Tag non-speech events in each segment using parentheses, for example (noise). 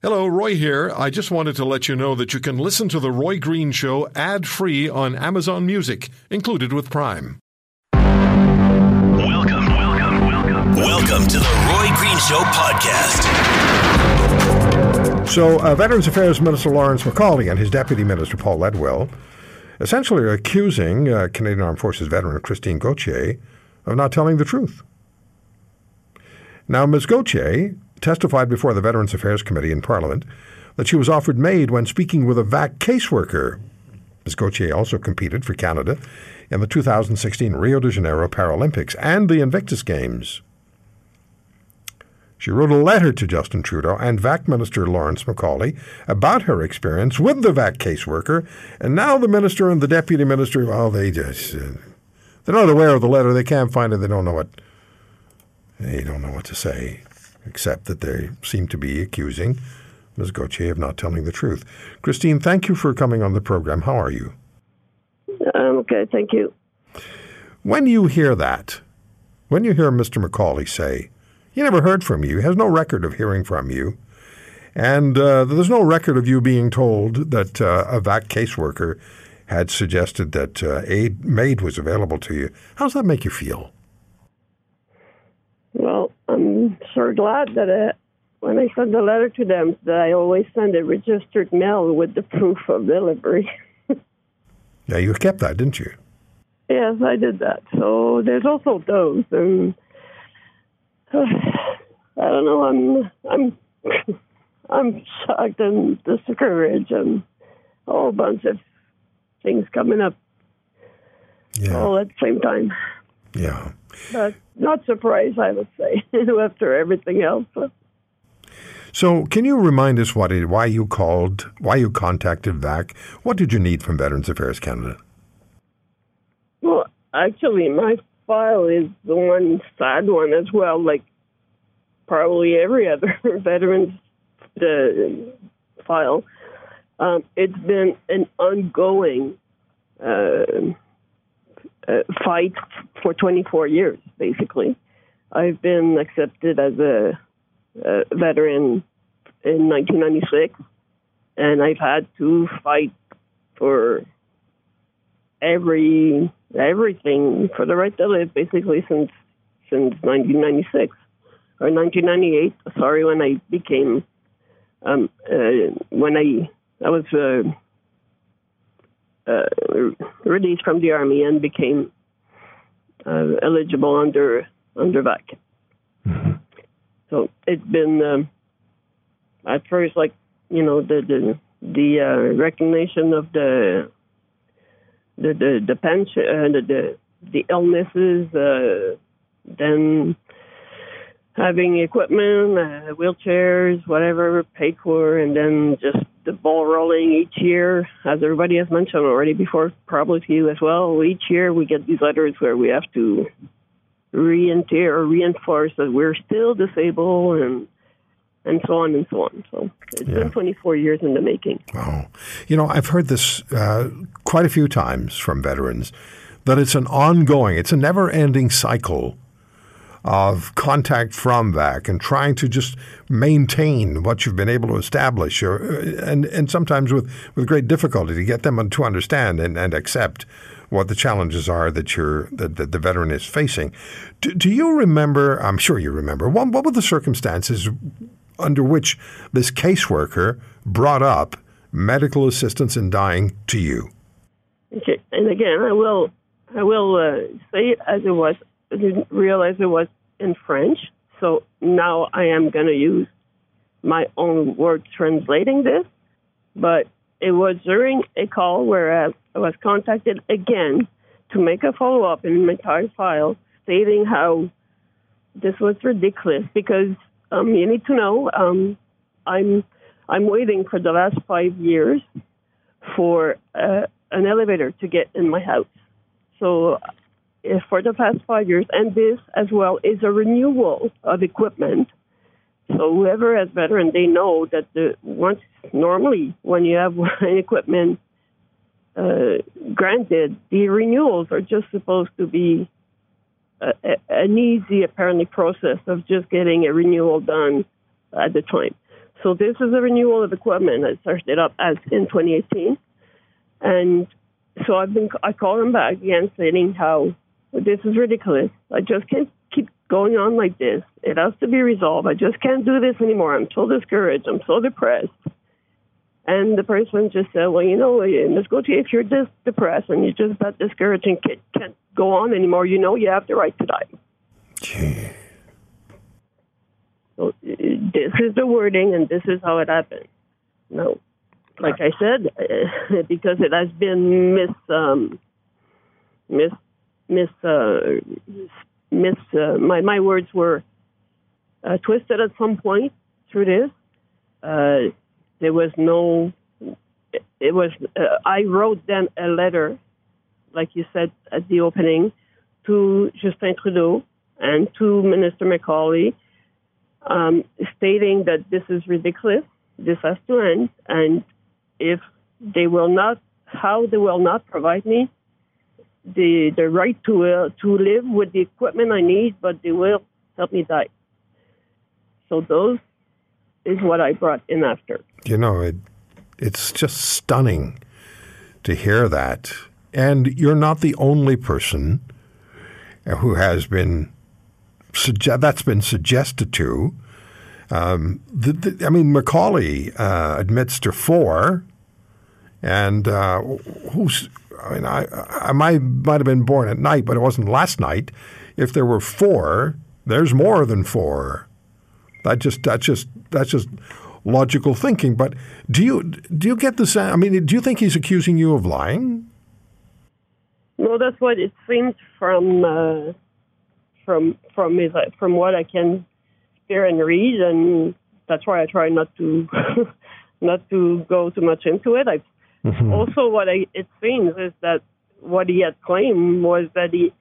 Hello, Roy here. I just wanted to let you know that you can listen to The Roy Green Show ad free on Amazon Music, included with Prime. Welcome, welcome, welcome. Welcome to the Roy Green Show podcast. So, uh, Veterans Affairs Minister Lawrence MacAulay and his Deputy Minister Paul Ledwell essentially are accusing uh, Canadian Armed Forces veteran Christine Gauthier of not telling the truth. Now, Ms. Gauthier testified before the Veterans Affairs Committee in Parliament that she was offered MAID when speaking with a VAC caseworker. Ms. Gauthier also competed for Canada in the 2016 Rio de Janeiro Paralympics and the Invictus Games. She wrote a letter to Justin Trudeau and VAC Minister Lawrence MacAulay about her experience with the VAC caseworker, and now the minister and the deputy minister, well, they just uh, they're not aware of the letter. They can't find it. They don't know what they don't know what to say except that they seem to be accusing Ms. Gauthier of not telling the truth. Christine, thank you for coming on the program. How are you? Um, okay, thank you. When you hear that, when you hear Mr. MacAulay say, he never heard from you, he has no record of hearing from you, and uh, there's no record of you being told that uh, a VAC caseworker had suggested that uh, aid MAID was available to you. How does that make you feel? Well, I'm sure glad that uh, when I send a letter to them, that I always send a registered mail with the proof of delivery. (laughs) yeah, you kept that, didn't you? Yes, I did that. So there's also those, and uh, (sighs) I don't know. I'm I'm (laughs) I'm shocked and discouraged, and a whole bunch of things coming up Yeah. all at the same time. Yeah. But not surprised, I would say, (laughs) after everything else. So, can you remind us what it, why you called, why you contacted VAC? What did you need from Veterans Affairs Canada? Well, actually, my file is the one sad one as well, like probably every (laughs) other veteran's uh, file. Um, it's been an ongoing uh, uh, fight for 24 years, basically. I've been accepted as a, a veteran in 1996, and I've had to fight for every everything for the right to live basically since since 1996 or 1998. Sorry, when I became um, uh, when I I was uh, uh, released from the army and became uh, eligible under under VAC. So it's been um, at first like you know the the the uh, recognition of the the the, the pension uh, the, the the illnesses uh, then having equipment uh, wheelchairs whatever paid for and then just the ball rolling each year as everybody has mentioned already before probably to you as well each year we get these letters where we have to reintear or reinforce that we're still disabled and and so on and so on. So it's Yeah. been 24 years in the making. Wow. You know, I've heard this uh, quite a few times from veterans that it's an ongoing, it's a never ending cycle of contact from VAC and trying to just maintain what you've been able to establish, or, and, and sometimes with, with great difficulty to get them to understand and, and accept what the challenges are that you're that, that the veteran is facing. Do, do you remember? I'm sure you remember. What, what were the circumstances under which this caseworker brought up medical assistance in dying to you? Okay. And again, I will I will uh, say it as it was. I didn't realize it was in French, so now I am going to use my own words translating this. But it was during a call where I was contacted again to make a follow up in my entire file, stating how this was ridiculous because um, you need to know um, I'm I'm waiting for the last five years for uh, an elevator to get in my house. So, for the past five years, and this as well is a renewal of equipment. So whoever has veteran, they know that the once normally when you have (laughs) an equipment uh, granted, the renewals are just supposed to be a, a, an easy, apparently, process of just getting a renewal done at the time. So this is a renewal of equipment. I started up as in 2018, and so I've been I called them back again, saying how this is ridiculous. I just can't keep going on like this. It has to be resolved. I just can't do this anymore. I'm so discouraged. I'm so depressed. And the person just said, well, you know, Ms. Gauthier, if you're this depressed and you're just that discouraged and can't, can't go on anymore, you know you have the right to die. Gee. So this is the wording, and this is how it happened. No, like I said, (laughs) because it has been mis, um, mis, mis, uh, mis. Uh, my my words were uh, twisted at some point through this. Uh, there was no. It was. Uh, I wrote them a letter, like you said at the opening, to Justin Trudeau and to Minister MacAulay um, stating that this is ridiculous, this has to end, and if they will not, how they will not provide me the the right to uh, to live with the equipment I need, but they will help me die. So those is what I brought in after. You know, it it's just stunning to hear that, and you're not the only person who has been suge- that's been suggested to. Um, the, the, I mean, MacAulay uh, admits to four, and uh, who's? I mean, I, I might might have been born at night, but it wasn't last night. If there were four, there's more than four. That just that's just that's just logical thinking. But do you do you get the sense? I mean, do you think he's accusing you of lying? No, that's what it seems from uh, from from his, from what I can hear and read, and that's why I try not to (laughs) not to go too much into it. I mm-hmm. also what I it seems is that what he had claimed was that he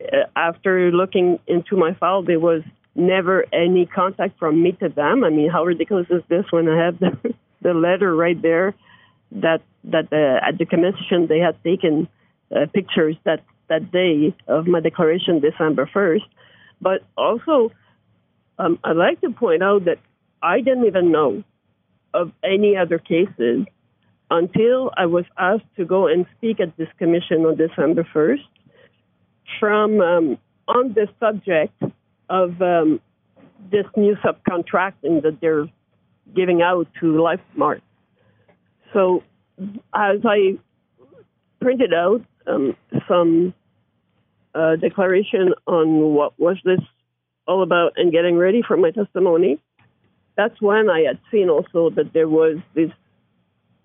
uh, after looking into my file there was never any contact from me to them. I mean, how ridiculous is this when I have (laughs) the, the letter right there that that uh, at the commission they had taken uh, pictures that that day of my declaration, December first. But also, um, I'd like to point out that I didn't even know of any other cases until I was asked to go and speak at this commission on December 1st from um, on the subject of um, this new subcontracting that they're giving out to Lifemark. So, as I printed out um, some uh, declaration on what was this all about and getting ready for my testimony, that's when I had seen also that there was this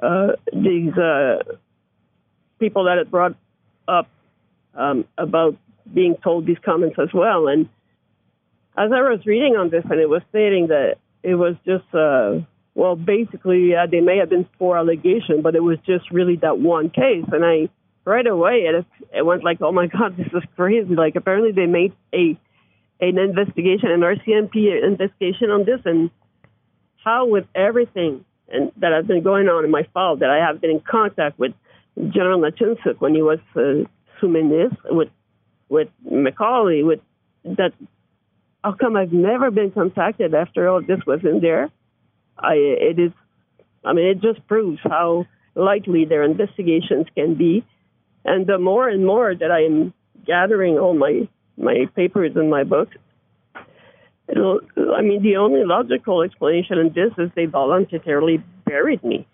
uh, these uh, people that had brought up um, about being told these comments as well. And as I was reading on this, and it was stating that it was just, uh, well, basically, uh, they may have been four allegations, but it was just really that one case. And I, right away, it, it went like, oh my God, (laughs) this is crazy. Like, apparently they made a an investigation, an RCMP investigation on this, and how with everything and that has been going on in my file that I have been in contact with General Natynczyk when he was uh, sous with with MacAulay, with that. How come I've never been contacted after all this was in there? I it is, I mean, it just proves how likely their investigations can be, and the more and more that I am gathering all my my papers and my books. I mean, the only logical explanation in this is they voluntarily buried me.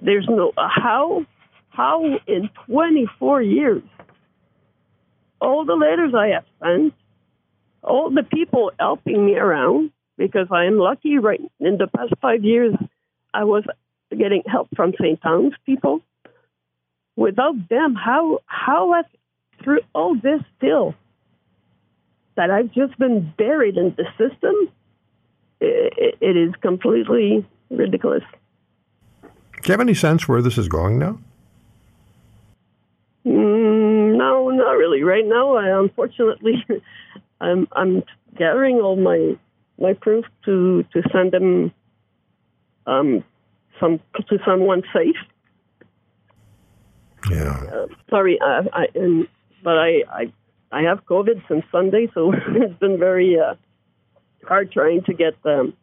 There's no how how in 24 years all the letters I have sent, all the people helping me around because I am lucky. Right in the past five years, I was getting help from St. Thomas people. Without them, how how has through all this still that I've just been buried in the system, it, it is completely ridiculous. Do you have any sense where this is going now? Mm, no, not really. Right now, I, unfortunately, (laughs) I'm I'm gathering all my my proof to to send them um some to someone safe. Yeah. Uh, sorry, I, I and, but I I I have COVID since Sunday, so (laughs) it's been very uh, hard trying to get um,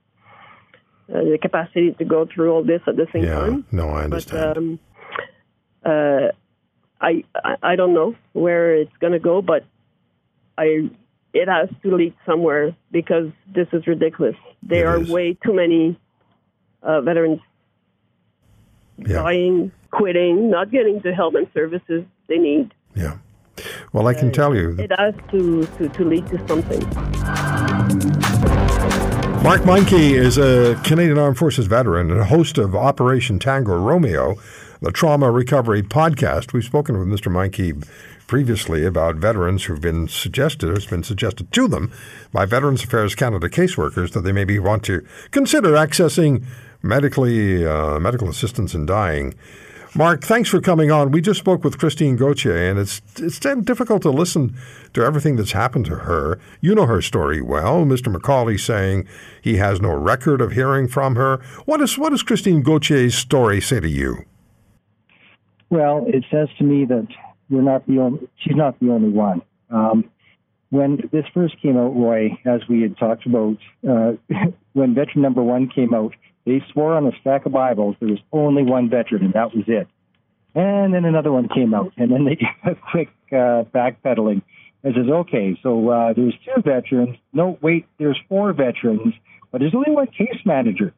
uh, the capacity to go through all this at the same Yeah. time. No, I But understand. um, uh, I, I I don't know where it's going to go, but I it has to lead somewhere because this is ridiculous. There It are is. way too many uh, veterans yeah. dying, quitting, not getting the help and services they need. Yeah. Well, I can tell you It has to, to, to lead to something. Mark Meincke is a Canadian Armed Forces veteran and a host of Operation Tango Romeo, the trauma recovery podcast. We've spoken with Mr. Meincke previously about veterans who've been suggested, it's been suggested to them by Veterans Affairs Canada caseworkers that they maybe want to consider accessing medically uh, medical assistance in dying. Mark, thanks for coming on. We just spoke with Christine Gauthier, and it's it's difficult to listen to everything that's happened to her. You know her story well. Mr. MacAulay saying he has no record of hearing from her. What is what does Christine Gauthier's story say to you? Well, it says to me that we're not the only. She's not the only one. Um, when this first came out, Roy, as we had talked about, uh, (laughs) when veteran number one came out, they swore on a stack of Bibles there was only one veteran, and that was it. And then another one came out, and then they (laughs) did a quick uh, backpedaling. It says, okay, so uh, there's two veterans. No, wait, there's four veterans, but there's only one case manager.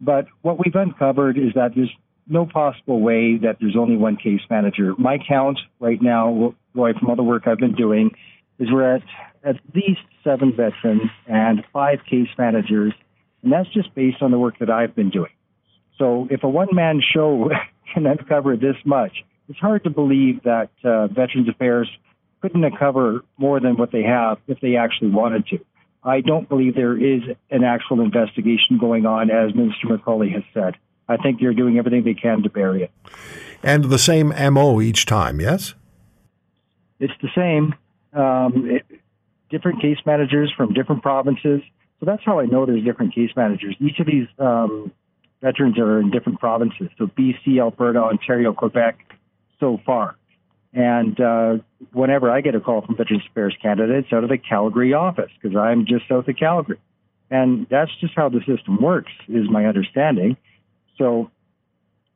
But what we've uncovered is that there's no possible way that there's only one case manager. My count right now, Roy, from all the work I've been doing, is we're at at least seven veterans and five case managers, and that's just based on the work that I've been doing. So if a one-man show (laughs) can uncover this much, it's hard to believe that uh, Veterans Affairs couldn't uncover more than what they have if they actually wanted to. I don't believe there is an actual investigation going on, as Minister MacAulay has said. I think they're doing everything they can to bury it. And the same MO each time, yes? It's the same. Um, it, different case managers from different provinces. So that's how I know there's different case managers. Each of these um, veterans are in different provinces. So BC, Alberta, Ontario, Quebec, so far. And uh, whenever I get a call from Veterans Affairs Canada, it's out of the Calgary office because I'm just south of Calgary. And that's just how the system works, is my understanding. So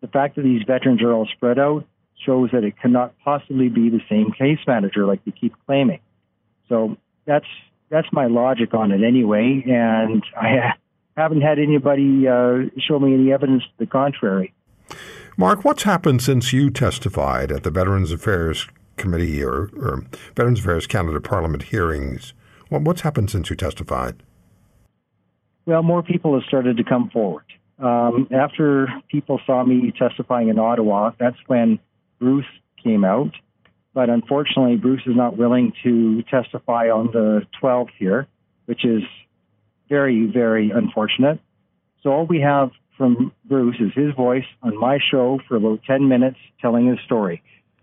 the fact that these veterans are all spread out shows that it cannot possibly be the same case manager like they keep claiming. So that's that's my logic on it anyway, and I haven't had anybody uh, show me any evidence to the contrary. Mark, what's happened since you testified at the Veterans Affairs Committee or, or Veterans Affairs Canada Parliament hearings? What, what's happened since you testified? Well, more people have started to come forward. Um, after people saw me testifying in Ottawa, that's when Bruce came out. But unfortunately, Bruce is not willing to testify on the 12th here, which is very, very unfortunate. So all we have from Bruce is his voice on my show for about 10 minutes telling his story.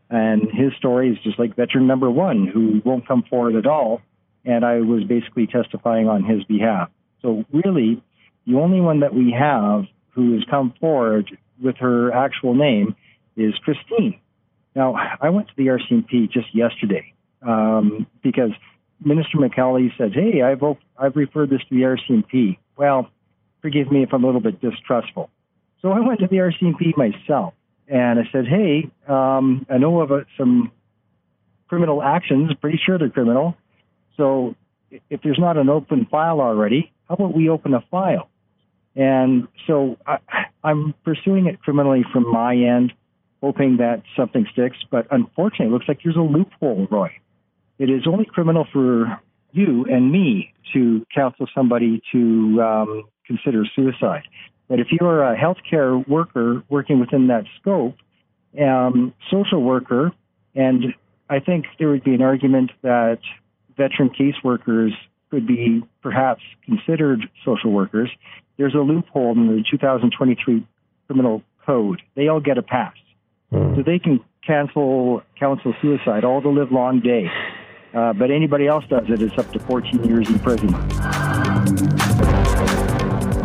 And his story is just like veteran number one, who won't come forward at all. And I was basically testifying on his behalf. So really, the only one that we have who has come forward with her actual name is Christine. Now, I went to the RCMP just yesterday um, because Minister MacAulay said, "Hey, I've I've referred this to the RCMP." Well, forgive me if I'm a little bit distrustful. So I went to the RCMP myself and I said, "Hey, um, I know of uh, some criminal actions. Pretty sure they're criminal. So if there's not an open file already, how about we open a file?" And so I, I'm pursuing it criminally from my end hoping that something sticks. But unfortunately, it looks like there's a loophole, Roy. It is only criminal for you and me to counsel somebody to um, consider suicide. But if you're a healthcare worker working within that scope, um, social worker, and I think there would be an argument that veteran caseworkers could be perhaps considered social workers. There's a loophole in the 2023 criminal code. They all get a pass. So they can cancel counsel suicide all the live long day. Uh, but anybody else does it, it's up to 14 years in prison.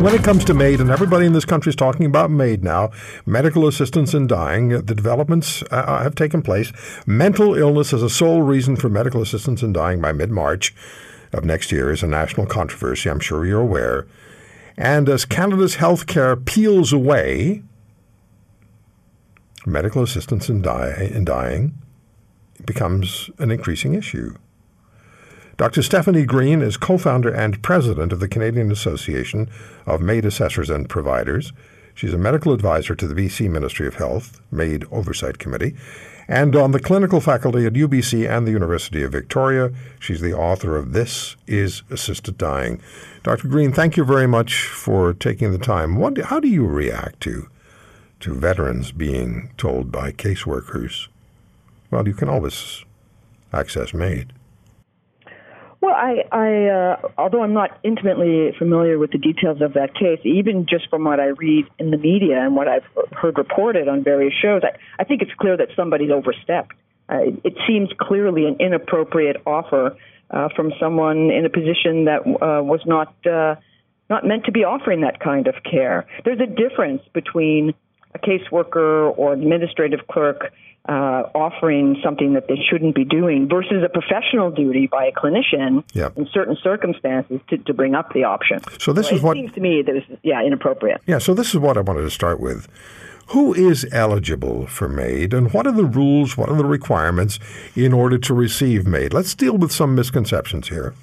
When it comes to MAID, and everybody in this country is talking about MAID now, medical assistance in dying, the developments uh, have taken place. Mental illness as a sole reason for medical assistance in dying by mid March of next year is a national controversy. I'm sure you're aware. And as Canada's health care peels away, medical assistance in, die, in dying becomes an increasing issue. Dr. Stephanie Green is co founder and president of the Canadian Association of MAID Assessors and Providers. She's a medical advisor to the BC Ministry of Health, MAID Oversight Committee, and on the clinical faculty at UBC and the University of Victoria. She's the author of This is Assisted Dying. Dr. Green, thank you very much for taking the time. What, how do you react to, to veterans being told by caseworkers, well, you can always access MAID? Well, I, I uh, although I'm not intimately familiar with the details of that case, even just from what I read in the media and what I've heard reported on various shows, I, I think it's clear that somebody's overstepped. Uh, it seems clearly an inappropriate offer uh, from someone in a position that uh, was not uh, not meant to be offering that kind of care. There's a difference between a caseworker or administrative clerk uh, offering something that they shouldn't be doing versus a professional duty by a clinician yep. in certain circumstances to, to bring up the option. So this so is what seems to me that is yeah inappropriate. Yeah. So this is what I wanted to start with. Who is eligible for MAID, and what are the rules? What are the requirements in order to receive MAID? Let's deal with some misconceptions here.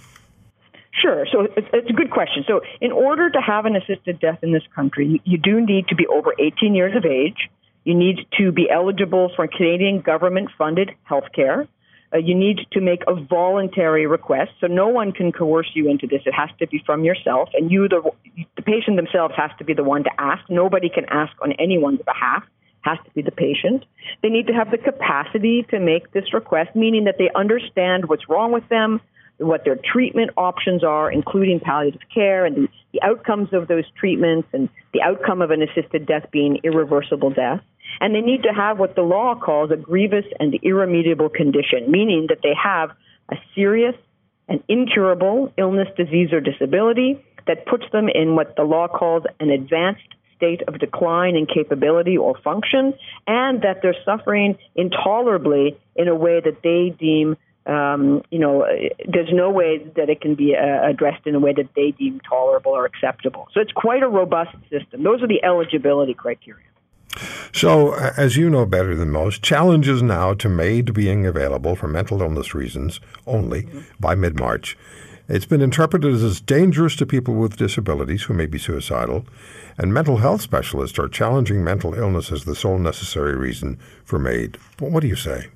Sure. So it's, a good question. So, in order to have an assisted death in this country, you, you do need to be over 18 years of age. You need to be eligible for Canadian government funded health care. Uh, you need to make a voluntary request, so no one can coerce you into this. It has to be from yourself, and you, the, the patient themselves, has to be the one to ask. Nobody can ask on anyone's behalf. Has to be the patient. They need to have the capacity to make this request, meaning that they understand what's wrong with them, what their treatment options are, including palliative care and the, the outcomes of those treatments, and the outcome of an assisted death being irreversible death. And they need to have what the law calls a grievous and irremediable condition, meaning that they have a serious and incurable illness, disease, or disability that puts them in what the law calls an advanced state of decline in capability or function, and that they're suffering intolerably in a way that they deem um, you know, there's no way that it can be uh, addressed in a way that they deem tolerable or acceptable. So it's quite a robust system. Those are the eligibility criteria. So, as you know better than most, challenges now to MAID being available for mental illness reasons only mm-hmm. by mid March. It's been interpreted as dangerous to people with disabilities who may be suicidal, and mental health specialists are challenging mental illness as the sole necessary reason for MAID. What do you say?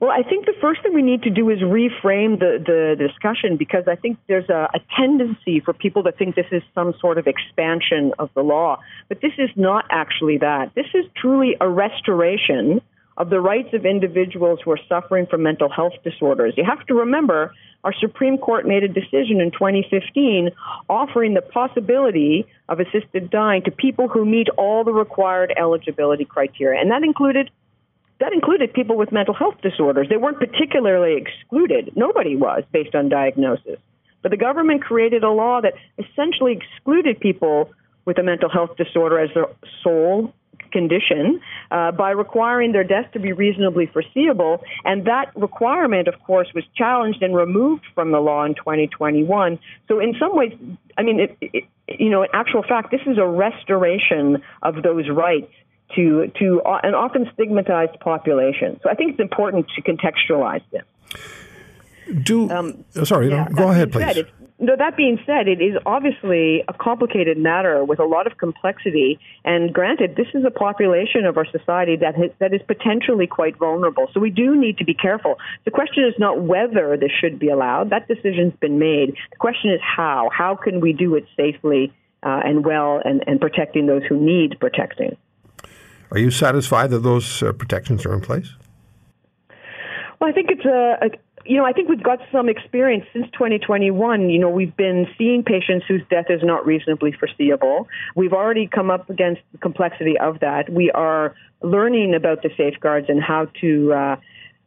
Well, I think the first thing we need to do is reframe the, the discussion because I think there's a, a, tendency for people to think this is some sort of expansion of the law. But this is not actually that. This is truly a restoration of the rights of individuals who are suffering from mental health disorders. You have to remember our Supreme Court made a decision in 2015 offering the possibility of assisted dying to people who meet all the required eligibility criteria. And that included that included people with mental health disorders. They weren't particularly excluded. Nobody was based on diagnosis. But the government created a law that essentially excluded people with a mental health disorder as their sole condition uh, by requiring their death to be reasonably foreseeable. And that requirement, of course, was challenged and removed from the law in 2021. So, in some ways, I mean, it, it, you know, in actual fact, this is a restoration of those rights to to an often stigmatized population. So I think it's important to contextualize this. Do um, oh, sorry, yeah, go ahead, please. Said, no, that being said, it is obviously a complicated matter with a lot of complexity. And granted, this is a population of our society that has, that is potentially quite vulnerable. So we do need to be careful. The question is not whether this should be allowed. That decision's been made. The question is how. How can we do it safely uh, and well, and, and protecting those who need protecting? Are you satisfied that those uh, protections are in place? Well, I think it's a, a you know, I think we've got some experience since 2021. You know, we've been seeing patients whose death is not reasonably foreseeable. We've already come up against the complexity of that. We are learning about the safeguards and how to uh,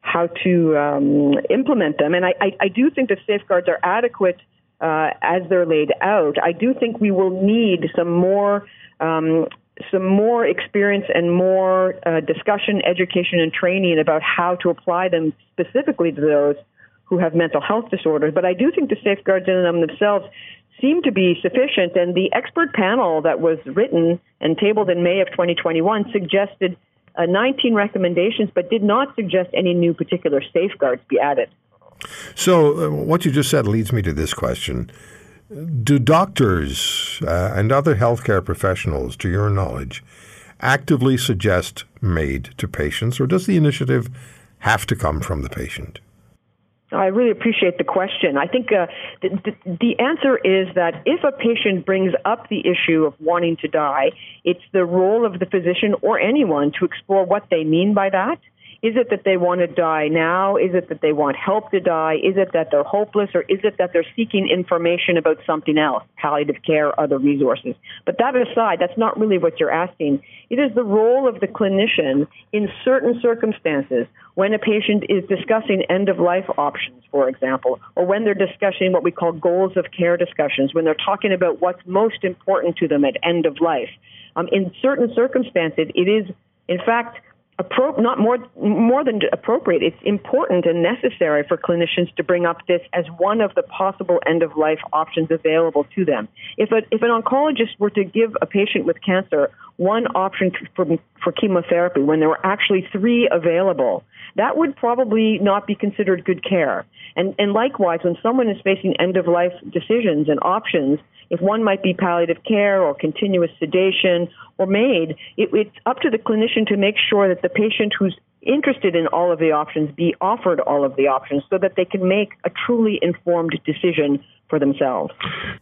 how to um, implement them. And I, I, I, do think the safeguards are adequate uh, as they're laid out. I do think we will need some more um, some more experience and more uh, discussion, education, and training about how to apply them specifically to those who have mental health disorders. But I do think the safeguards in them themselves seem to be sufficient. And the expert panel that was written and tabled in May of 2021 suggested uh, 19 recommendations, but did not suggest any new particular safeguards be added. So, uh, what you just said leads me to this question. Do doctors uh, and other healthcare professionals, to your knowledge, actively suggest MAID to patients, or does the initiative have to come from the patient? I really appreciate the question. I think uh, the, the, the, answer is that if a patient brings up the issue of wanting to die, it's the role of the physician or anyone to explore what they mean by that is it that they want to die now? Is it that they want help to die? Is it that they're hopeless? Or is it that they're seeking information about something else, palliative care, other resources? But that aside, that's not really what you're asking. It is the role of the clinician in certain circumstances when a patient is discussing end of life options, for example, or when they're discussing what we call goals of care discussions, when they're talking about what's most important to them at end of life. Um, in certain circumstances, it is, in fact, appro- not more more than appropriate. It's important and necessary for clinicians to bring up this as one of the possible end of life options available to them. If a, if an oncologist were to give a patient with cancer one option for for chemotherapy when there were actually three available, that would probably not be considered good care. And and likewise, when someone is facing end of life decisions and options, if one might be palliative care or continuous sedation or MAID, it, it's up to the clinician to make sure that the patient who's interested in all of the options be offered all of the options so that they can make a truly informed decision for themselves.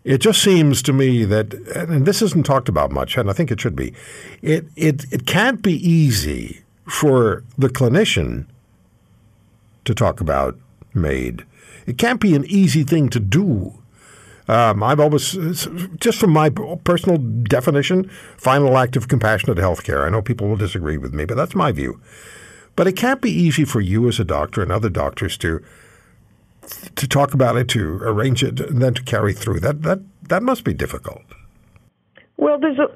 It just seems to me that, and this isn't talked about much, and I think it should be, it, it, it can't be easy for the clinician to talk about MAID. It can't be an easy thing to do. Um, I've always, just from my personal definition, final act of compassionate healthcare. I know people will disagree with me, but that's my view. But it can't be easy for you as a doctor and other doctors to to talk about it, to arrange it, and then to carry through. That that that must be difficult. Well, there's a,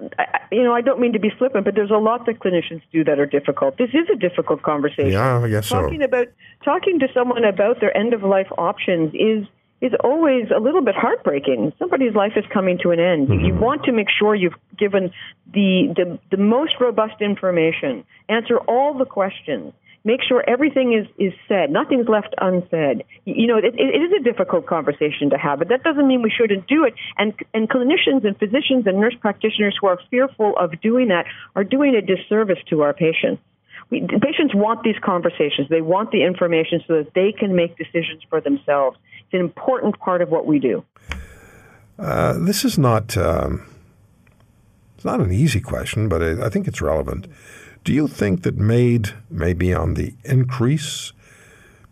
you know, I don't mean to be flippant, but there's a lot that clinicians do that are difficult. This is a difficult conversation. Yeah, I guess talking so. about talking to someone about their end of life options is is always a little bit heartbreaking. Somebody's life is coming to an end. Mm-hmm. You want to make sure you've given the, the the most robust information, answer all the questions, make sure everything is, is said, nothing's left unsaid. You know, it, it is a difficult conversation to have, but that doesn't mean we shouldn't do it. And, and clinicians and physicians and nurse practitioners who are fearful of doing that are doing a disservice to our patients. We, patients want these conversations. They want the information so that they can make decisions for themselves. It's an important part of what we do. Uh, this is not um, it's not an easy question, but I think it's relevant. Do you think that MAID may be on the increase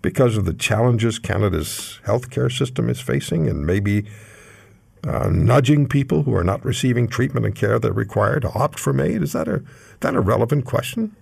because of the challenges Canada's healthcare system is facing and maybe uh, nudging people who are not receiving treatment and care they're required to opt for MAID? Is that a, that a relevant question?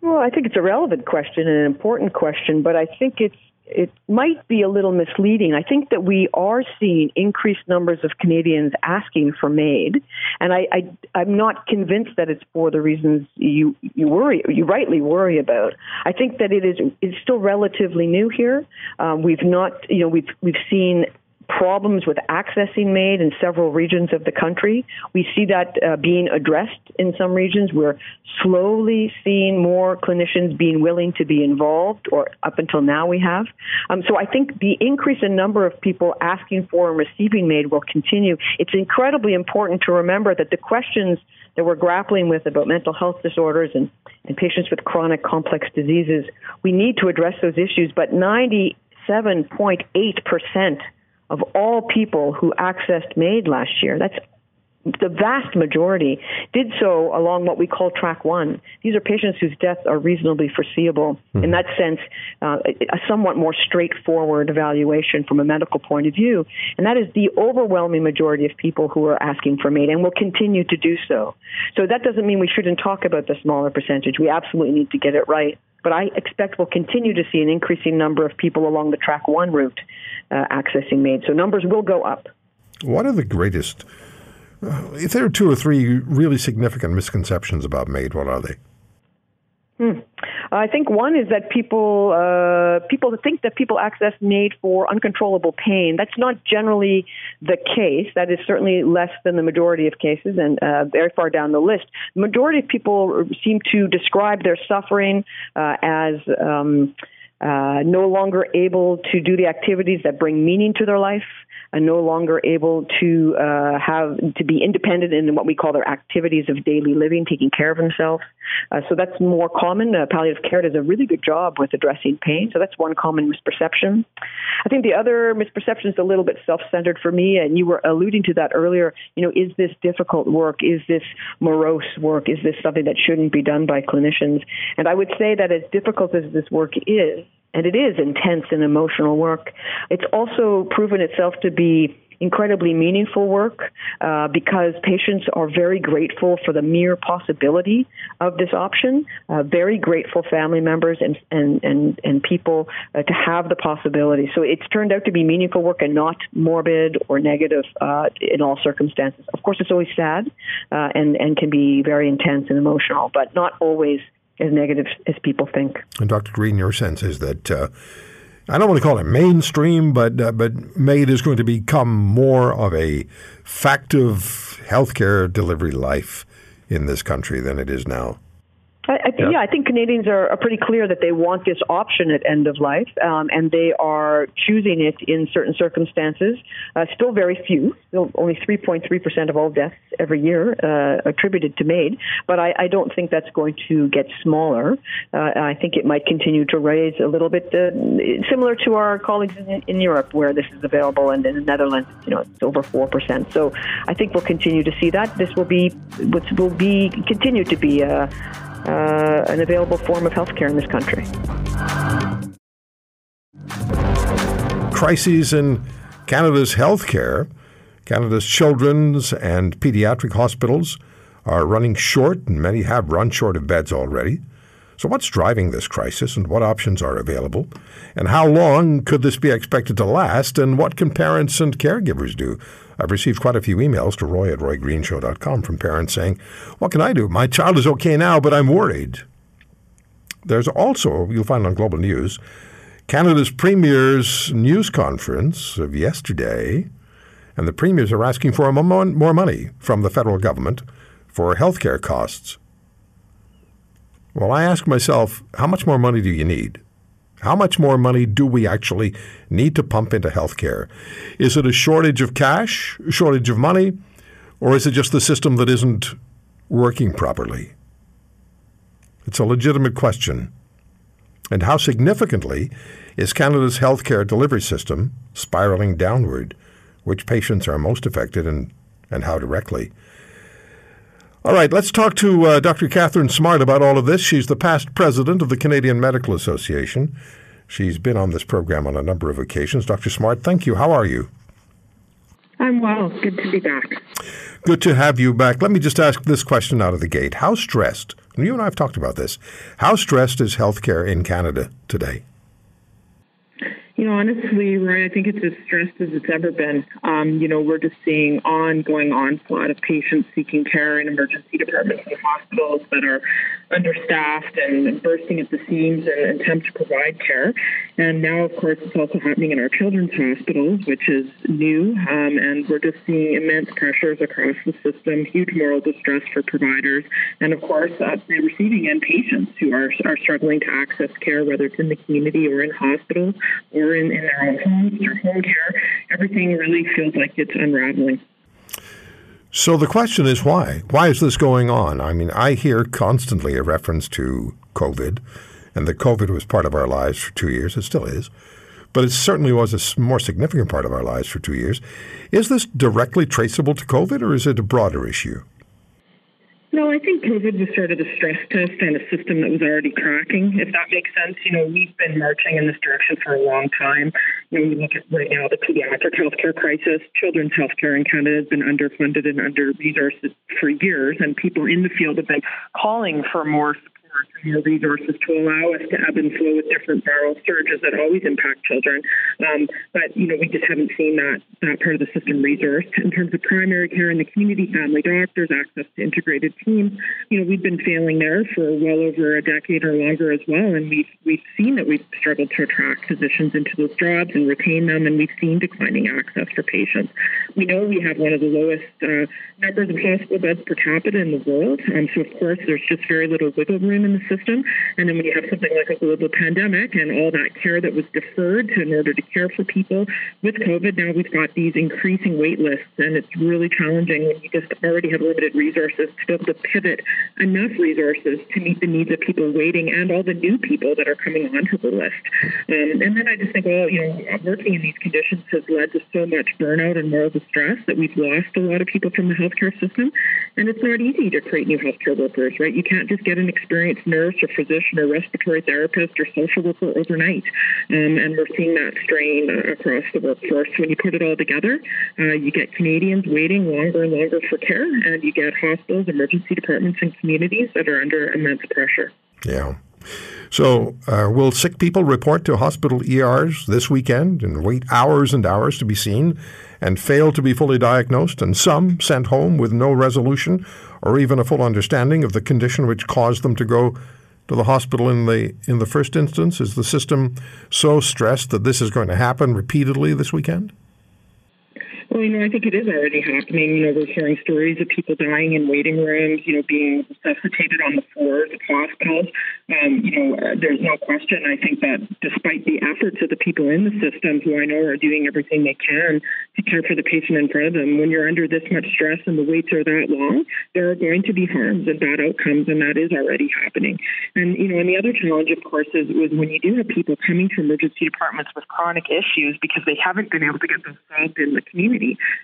Well, I think it's a relevant question and an important question, but I think it's it might be a little misleading. I think that we are seeing increased numbers of Canadians asking for MAID, and I, I am not convinced that it's for the reasons you you worry you rightly worry about. I think that it is it's still relatively new here. Um, we've not you know we've we've seen problems with accessing MAID in several regions of the country. We see that uh, being addressed in some regions. We're slowly seeing more clinicians being willing to be involved, or up until now we have. Um, so I think the increase in number of people asking for and receiving MAID will continue. It's incredibly important to remember that the questions that we're grappling with about mental health disorders and, and patients with chronic complex diseases, we need to address those issues, but 97.8 percent of all people who accessed MAID last year. That's the vast majority did so along what we call track one. These are patients whose deaths are reasonably foreseeable. Mm-hmm. In that sense, uh, a somewhat more straightforward evaluation from a medical point of view. And that is the overwhelming majority of people who are asking for MAID and will continue to do so. So that doesn't mean we shouldn't talk about the smaller percentage. We absolutely need to get it right. But I expect we'll continue to see an increasing number of people along the track one route uh, accessing MAID. So numbers will go up. What are the greatest? Uh, if there are two or three really significant misconceptions about MAID, what are they? Hmm. I think one is that people uh, people think that people access MAID for uncontrollable pain. That's not generally the case. That is certainly less than the majority of cases, and uh, very far down the list. The majority of people seem to describe their suffering uh, as um, uh, no longer able to do the activities that bring meaning to their life, and no longer able to uh, have to be independent in what we call their activities of daily living, taking care of themselves. Uh, so that's more common. Uh, palliative care does a really good job with addressing pain. So that's one common misperception. I think the other misperception is a little bit self-centered for me, and you were alluding to that earlier. You know, is this difficult work? Is this morose work? Is this something that shouldn't be done by clinicians? And I would say that as difficult as this work is, and it is intense and emotional work. It's also proven itself to be incredibly meaningful work uh, because patients are very grateful for the mere possibility of this option. Uh, very grateful family members and and and, and people uh, to have the possibility. So it's turned out to be meaningful work and not morbid or negative uh, in all circumstances. Of course, it's always sad uh, and and can be very intense and emotional, but not always as negative as people think. And Dr. Green, your sense is that uh, I don't want to call it mainstream, but uh, but MAID is going to become more of a fact of healthcare delivery life in this country than it is now. I, I, yeah. yeah. I think Canadians are, are, pretty clear that they want this option at end of life, um, and they are choosing it in certain circumstances. Uh, still very few, still only 3.3% of all deaths every year uh, attributed to MAID, but I, I, don't think that's going to get smaller. Uh, I think it might continue to raise a little bit, uh, similar to our colleagues in, in, Europe, where this is available, and in the Netherlands, you know, it's over 4%. So I think we'll continue to see that. This will be, will be continue to be a uh, an available form of healthcare in this country. Crises in Canada's healthcare, Canada's children's and pediatric hospitals are running short, and many have run short of beds already. So, what's driving this crisis, and what options are available? And how long could this be expected to last, and what can parents and caregivers do? I've received quite a few emails to roy at roygreenshow.com from parents saying, What can I do? My child is okay now, but I'm worried. There's also, you'll find on Global News, Canada's Premier's news conference of yesterday, and the premiers are asking for more money from the federal government for healthcare costs. Well, I ask myself, how much more money do you need? How much more money do we actually need to pump into healthcare? Is it a shortage of cash, shortage of money, or is it just the system that isn't working properly? It's a legitimate question. And how significantly is Canada's healthcare delivery system spiraling downward? Which patients are most affected and, and how directly? All right, let's talk to uh, Dr. Katharine Smart about all of this. She's the past president of the Canadian Medical Association. She's been on this program on a number of occasions. Dr. Smart, thank you. How are you? I'm well. Good to be back. Good to have you back. Let me just ask this question out of the gate. How stressed, you and I have talked about this, how stressed is healthcare in Canada today? You know, honestly, Roy, I think it's as stressed as it's ever been. Um, you know, we're just seeing ongoing onslaught of patients seeking care in emergency departments and hospitals that are understaffed and bursting at the seams and attempt to provide care. And now, of course, it's also happening in our children's hospitals, which is new. Um, and we're just seeing immense pressures across the system, huge moral distress for providers, and of course, uh, the receiving end patients who are, are struggling to access care, whether it's in the community or in hospitals or in, in their own homes or home care. Everything really feels like it's unraveling. So the question is why? Why is this going on? I mean, I hear constantly a reference to COVID, and that COVID was part of our lives for two years. It still is. But it certainly was a more significant part of our lives for two years. Is this directly traceable to COVID, or is it a broader issue? No, I think COVID was sort of a stress test and a system that was already cracking, if that makes sense. You know, we've been marching in this direction for a long time. You know, you look at right now the pediatric healthcare crisis, children's healthcare in Canada has been underfunded and under resourced for years, and people in the field have been calling for more support resources to allow us to ebb and flow with different viral surges that always impact children. Um, but you know, we just haven't seen that that part of the system resourced in terms of primary care in the community, family doctors, access to integrated teams. You know, we've been failing there for well over a decade or longer as well, and we've we've seen that we've struggled to attract physicians into those jobs and retain them, and we've seen declining access for patients. We know we have one of the lowest uh, numbers of hospital beds per capita in the world, um, so of course there's just very little wiggle room in the system. And then when you have something like a global pandemic and all that care that was deferred to, in order to care for people with COVID, now we've got these increasing wait lists, and it's really challenging when you just already have limited resources to be able to pivot enough resources to meet the needs of people waiting and all the new people that are coming onto the list. Um, and then I just think, well, you know, working in these conditions has led to so much burnout and moral distress that we've lost a lot of people from the healthcare system. And it's not easy to create new healthcare workers, right? You can't just get an experienced nurse or physician or respiratory therapist or social worker overnight. Um, and we're seeing that strain uh, across the workforce. When you put it all together, uh, you get Canadians waiting longer and longer for care, and you get hospitals, emergency departments, and communities that are under immense pressure. Yeah. So, uh, will sick people report to hospital ERs this weekend and wait hours and hours to be seen and fail to be fully diagnosed, and some sent home with no resolution or even a full understanding of the condition which caused them to go to the hospital in the in the first instance? Is the system so stressed that this is going to happen repeatedly this weekend? Well, you know, I think it is already happening. You know, we're hearing stories of people dying in waiting rooms, you know, being resuscitated on the floors of hospitals. Um, you know, uh, there's no question. I think that despite the efforts of the people in the system who I know are doing everything they can to care for the patient in front of them, when you're under this much stress and the waits are that long, there are going to be harms and bad outcomes, and that is already happening. And, you know, and the other challenge, of course, is, is when you do have people coming to emergency departments with chronic issues because they haven't been able to get them solved in the community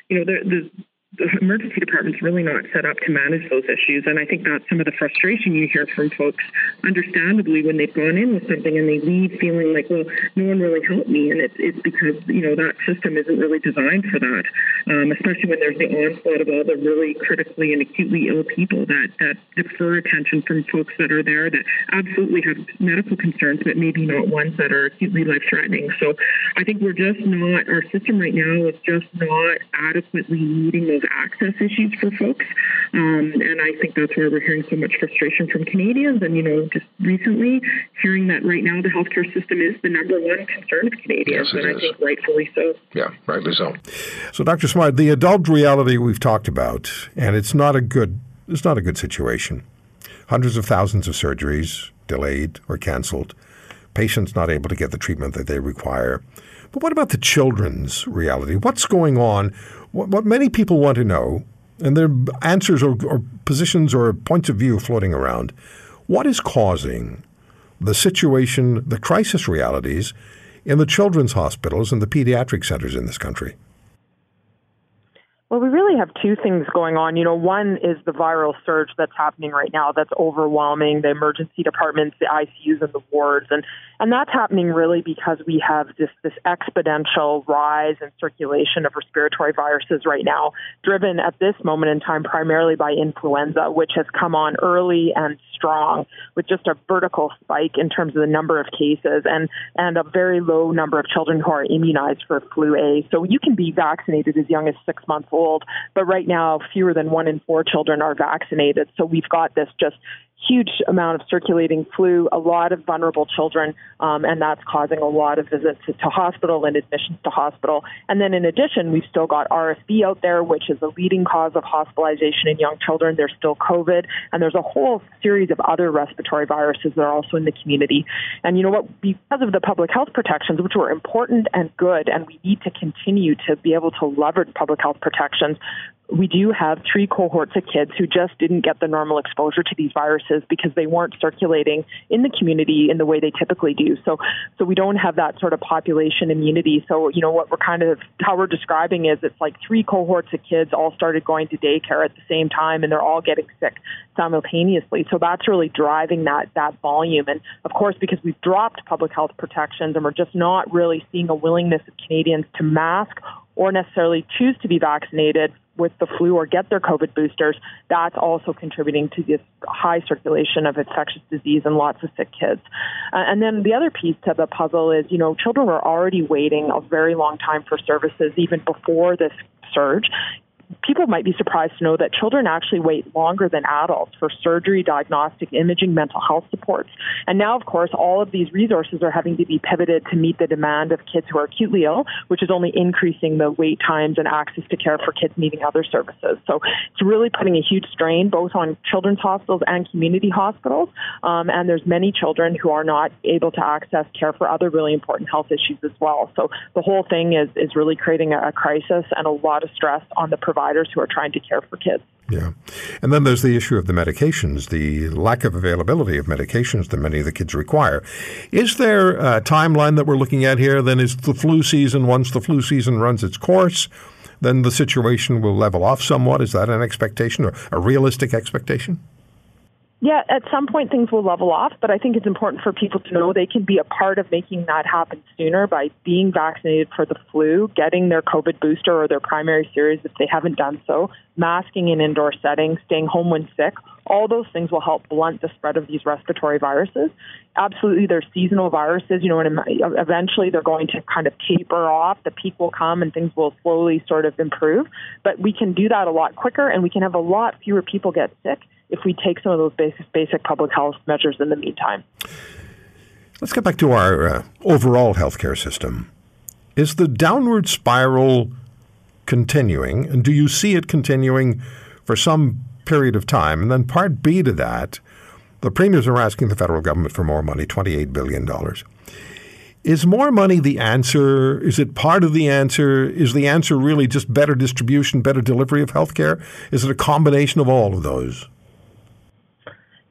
you know, the, the the emergency department's really not set up to manage those issues. And I think that's some of the frustration you hear from folks, understandably, when they've gone in with something and they leave feeling like, well, no one really helped me. And it's, it's because, you know, that system isn't really designed for that, um, especially when there's the onslaught of all the really critically and acutely ill people that, that defer attention from folks that are there that absolutely have medical concerns, but maybe not ones that are acutely life threatening. So I think we're just not, our system right now is just not adequately meeting those access issues for folks. Um, and I think that's where we're hearing so much frustration from Canadians. And, you know, just recently hearing that right now the healthcare system is the number one concern of Canadians. Yes, and is. I think rightfully so. Yeah, rightly so. So, Dr. Smart, the adult reality we've talked about, and it's not a good, it's not a good situation. Hundreds of thousands of surgeries delayed or canceled, patients not able to get the treatment that they require. But what about the children's reality? What's going on? What, what many people want to know, and there are answers or, or positions or points of view floating around, what is causing the situation, the crisis realities in the children's hospitals and the pediatric centers in this country? Well, we really have two things going on. You know, one is the viral surge that's happening right now that's overwhelming the emergency departments, the ICUs, and the wards. And, and that's happening really because we have this, this exponential rise in circulation of respiratory viruses right now, driven at this moment in time primarily by influenza, which has come on early and strong with just a vertical spike in terms of the number of cases and, and a very low number of children who are immunized for flu A. So you can be vaccinated as young as six months old old, but right now fewer than one in four children are vaccinated. So we've got this just huge amount of circulating flu, a lot of vulnerable children, um, and that's causing a lot of visits to, hospital and admissions to hospital. And then in addition, we've still got RSV out there, which is a leading cause of hospitalization in young children. There's still COVID, and there's a whole series of other respiratory viruses that are also in the community. And you know what? Because of the public health protections, which were important and good, and we need to continue to be able to leverage public health protections, we do have three cohorts of kids who just didn't get the normal exposure to these viruses because they weren't circulating in the community in the way they typically do. So, so we don't have that sort of population immunity. So, you know, what we're kind of how we're describing is it's like three cohorts of kids all started going to daycare at the same time, and they're all getting sick simultaneously. So that's really driving that that volume. And of course, because we've dropped public health protections and we're just not really seeing a willingness of Canadians to mask or necessarily choose to be vaccinated with the flu or get their COVID boosters, that's also contributing to this high circulation of infectious disease and lots of sick kids. Uh, and then the other piece to the puzzle is, you know, children were already waiting a very long time for services even before this surge people might be surprised to know that children actually wait longer than adults for surgery, diagnostic imaging, mental health supports. And now, of course, all of these resources are having to be pivoted to meet the demand of kids who are acutely ill, which is only increasing the wait times and access to care for kids needing other services. So it's really putting a huge strain both on children's hospitals and community hospitals. Um, and there's many children who are not able to access care for other really important health issues as well. So the whole thing is, is really creating a, a crisis and a lot of stress on the provider providers who are trying to care for kids. Yeah. And then there's the issue of the medications, the lack of availability of medications that many of the kids require. Is there a timeline that we're looking at here? Then is the flu season, once the flu season runs its course, then the situation will level off somewhat? Is that an expectation or a realistic expectation? Yeah, at some point things will level off, but I think it's important for people to know they can be a part of making that happen sooner by being vaccinated for the flu, getting their COVID booster or their primary series if they haven't done so, masking in indoor settings, staying home when sick. All those things will help blunt the spread of these respiratory viruses. Absolutely, they're seasonal viruses, you know, and eventually they're going to kind of taper off. The peak will come and things will slowly sort of improve. But we can do that a lot quicker and we can have a lot fewer people get sick if we take some of those basic, basic public health measures in the meantime. Let's get back to our uh, overall healthcare system. Is the downward spiral continuing, and do you see it continuing for some period of time? And then, part B to that, the premiers are asking the federal government for more money $28 billion. Is more money the answer? Is it part of the answer? Is the answer really just better distribution, better delivery of healthcare? Is it a combination of all of those?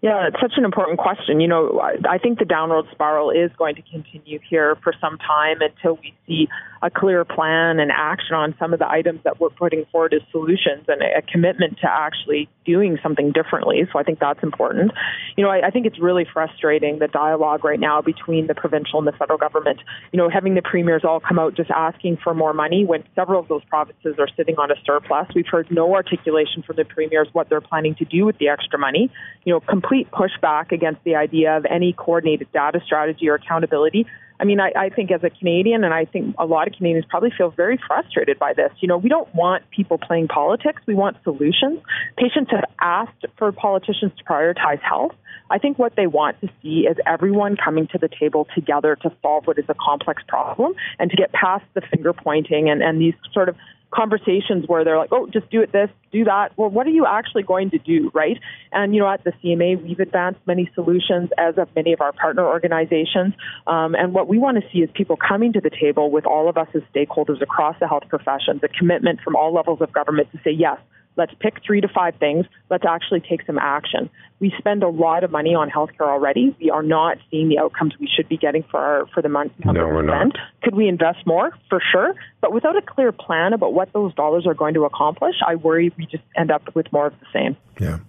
Yeah, it's such an important question. You know, I think the downward spiral is going to continue here for some time until we see a clear plan and action on some of the items that we're putting forward as solutions and a commitment to actually doing something differently. So I think that's important. You know, I, I think it's really frustrating the dialogue right now between the provincial and the federal government. You know, having the premiers all come out just asking for more money when several of those provinces are sitting on a surplus. We've heard no articulation from the premiers what they're planning to do with the extra money. You know, complete pushback against the idea of any coordinated data strategy or accountability. I mean, I, I think as a Canadian, and I think a lot of Canadians probably feel very frustrated by this. You know, we don't want people playing politics. We want solutions. Patients have asked for politicians to prioritize health. I think what they want to see is everyone coming to the table together to solve what is a complex problem and to get past the finger pointing and, and these sort of conversations where they're like, oh, just do it this, do that. Well, what are you actually going to do, right? And, you know, at the CMA, we've advanced many solutions, as of many of our partner organizations. Um, and what we want to see is people coming to the table with all of us as stakeholders across the health professions, a commitment from all levels of government to say, yes, Let's pick three to five things. Let's actually take some action. We spend a lot of money on healthcare already. We are not seeing the outcomes we should be getting for our for the month. No, we're not. Could we invest more? For sure. But without a clear plan about what those dollars are going to accomplish, I worry we just end up with more of the same. Yeah.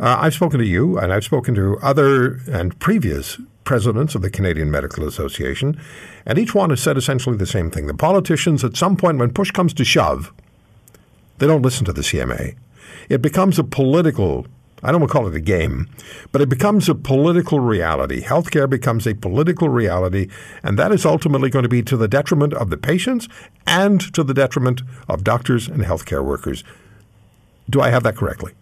Uh, I've spoken to you, and I've spoken to other and previous presidents of the Canadian Medical Association, and each one has said essentially the same thing. The politicians, at some point, when push comes to shove, they don't listen to the CMA. It becomes a political, I don't want to call it a game, but it becomes a political reality. Healthcare becomes a political reality, and that is ultimately going to be to the detriment of the patients and to the detriment of doctors and healthcare workers. Do I have that correctly?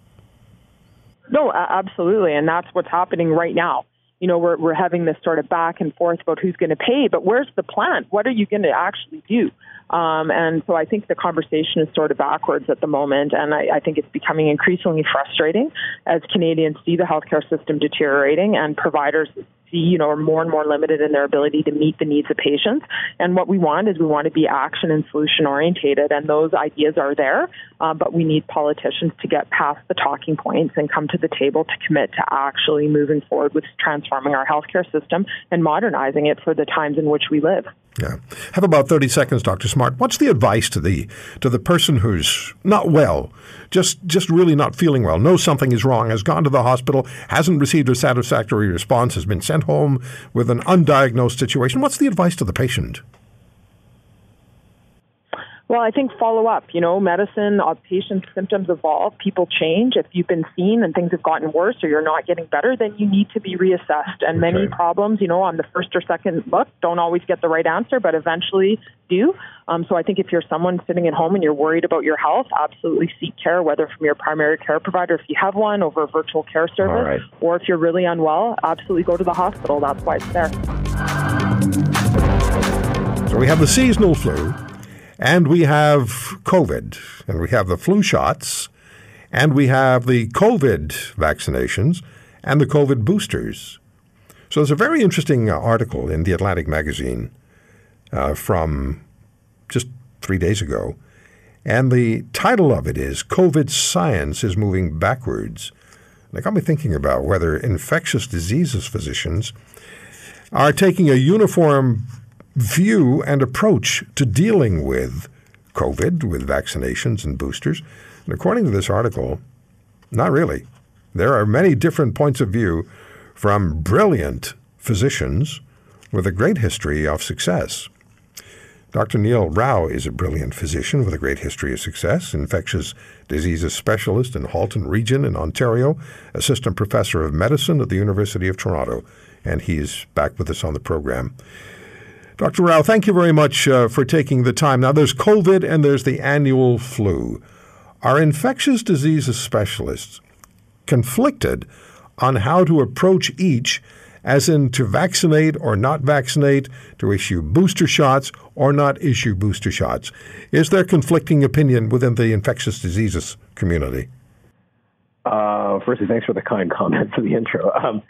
No, absolutely. And that's what's happening right now. You know, we're, we're having this sort of back and forth about who's going to pay, but where's the plan? What are you going to actually do? Um, and so I think the conversation is sort of backwards at the moment, and I, I think it's becoming increasingly frustrating as Canadians see the healthcare system deteriorating and providers see, you know, are more and more limited in their ability to meet the needs of patients. And what we want is we want to be action and solution orientated, and those ideas are there, uh, but we need politicians to get past the talking points and come to the table to commit to actually moving forward with transforming our healthcare system and modernizing it for the times in which we live. Yeah. Have about 30 seconds, Dr. Smart. What's the advice to the to the person who's not well, just just really not feeling well, knows something is wrong, has gone to the hospital, hasn't received a satisfactory response, has been sent home with an undiagnosed situation? What's the advice to the patient? Well, I think follow up. You know, medicine, uh, patients' symptoms evolve, people change. If you've been seen and things have gotten worse or you're not getting better, then you need to be reassessed. And okay. many problems, you know, on the first or second look, don't always get the right answer, but eventually do. Um, so I think if you're someone sitting at home and you're worried about your health, absolutely seek care, whether from your primary care provider, if you have one, over a virtual care service, right. or if you're really unwell, absolutely go to the hospital. That's why it's there. So we have the seasonal flu and we have COVID, and we have the flu shots, and we have the COVID vaccinations, and the COVID boosters. So there's a very interesting uh, article in the Atlantic magazine uh, from just three days ago. And the title of it is COVID Science is Moving Backwards. And it got me thinking about whether infectious diseases physicians are taking a uniform view and approach to dealing with COVID, with vaccinations and boosters. And according to this article, not really. There are many different points of view from brilliant physicians with a great history of success. Dr. Neil Rau is a brilliant physician with a great history of success, infectious diseases specialist in Halton Region in Ontario, assistant professor of medicine at the University of Toronto, and he's back with us on the program. Dr. Rau, thank you very much uh, for taking the time. Now, there's COVID and there's the annual flu. Are infectious diseases specialists conflicted on how to approach each, as in to vaccinate or not vaccinate, to issue booster shots or not issue booster shots? Is there conflicting opinion within the infectious diseases community? Uh, firstly, thanks for the kind comments in the intro. Um,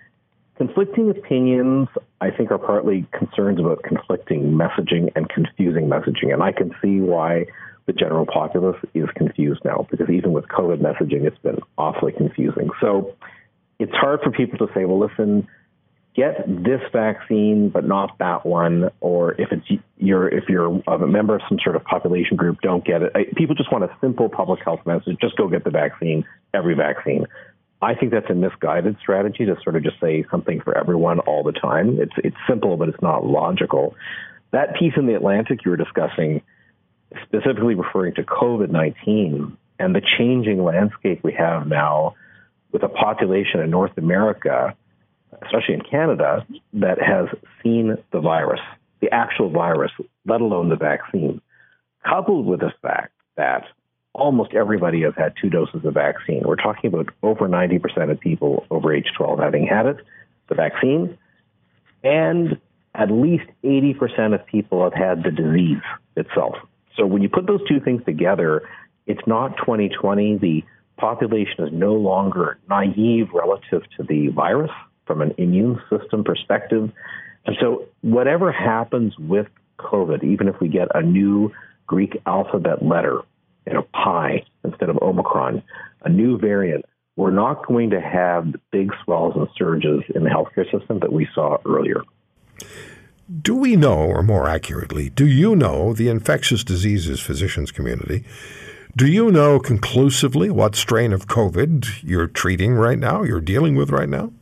conflicting opinions, I think, are partly concerns about conflicting messaging and confusing messaging. And I can see why the general populace is confused now, because even with COVID messaging, it's been awfully confusing. So it's hard for people to say, well, listen, get this vaccine, but not that one. Or if it's you're if you're a member of some sort of population group, don't get it. People just want a simple public health message: just go get the vaccine, every vaccine. I think that's a misguided strategy to sort of just say something for everyone all the time. It's it's simple, but it's not logical. That piece in the Atlantic you were discussing, specifically referring to COVID nineteen and the changing landscape we have now with a population in North America, especially in Canada, that has seen the virus, the actual virus, let alone the vaccine, coupled with the fact that almost everybody has had two doses of vaccine. We're talking about over 90% of people over age 12 having had it, the vaccine, and at least 80% of people have had the disease itself. So when you put those two things together, it's not 2020. The population is no longer naive relative to the virus from an immune system perspective. And so whatever happens with COVID, even if we get a new Greek alphabet letter you know, pi instead of Omicron, a new variant, we're not going to have the big swells and surges in the healthcare system that we saw earlier. Do we know, or more accurately, do you know the infectious diseases physicians community? Do you know conclusively what strain of COVID you're treating right now, you're dealing with right now?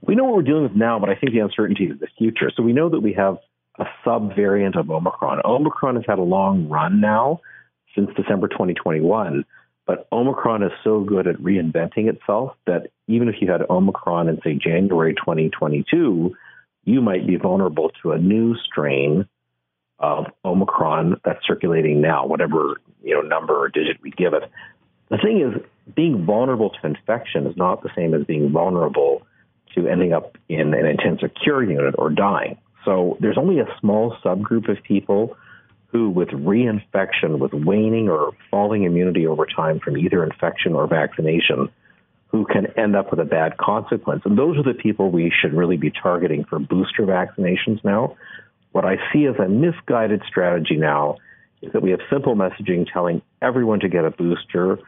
We know what we're dealing with now, but I think the uncertainty is the future. So we know that we have a subvariant of Omicron. Omicron has had a long run now since December 2021. But Omicron is so good at reinventing itself that even if you had Omicron in, say, January 2022, you might be vulnerable to a new strain of Omicron that's circulating now, whatever you know number or digit we give it. The thing is, being vulnerable to infection is not the same as being vulnerable to ending up in an intensive care unit or dying. So there's only a small subgroup of people who, with reinfection, with waning or falling immunity over time from either infection or vaccination, who can end up with a bad consequence. And those are the people we should really be targeting for booster vaccinations now. What I see as a misguided strategy now is that we have simple messaging telling everyone to get a booster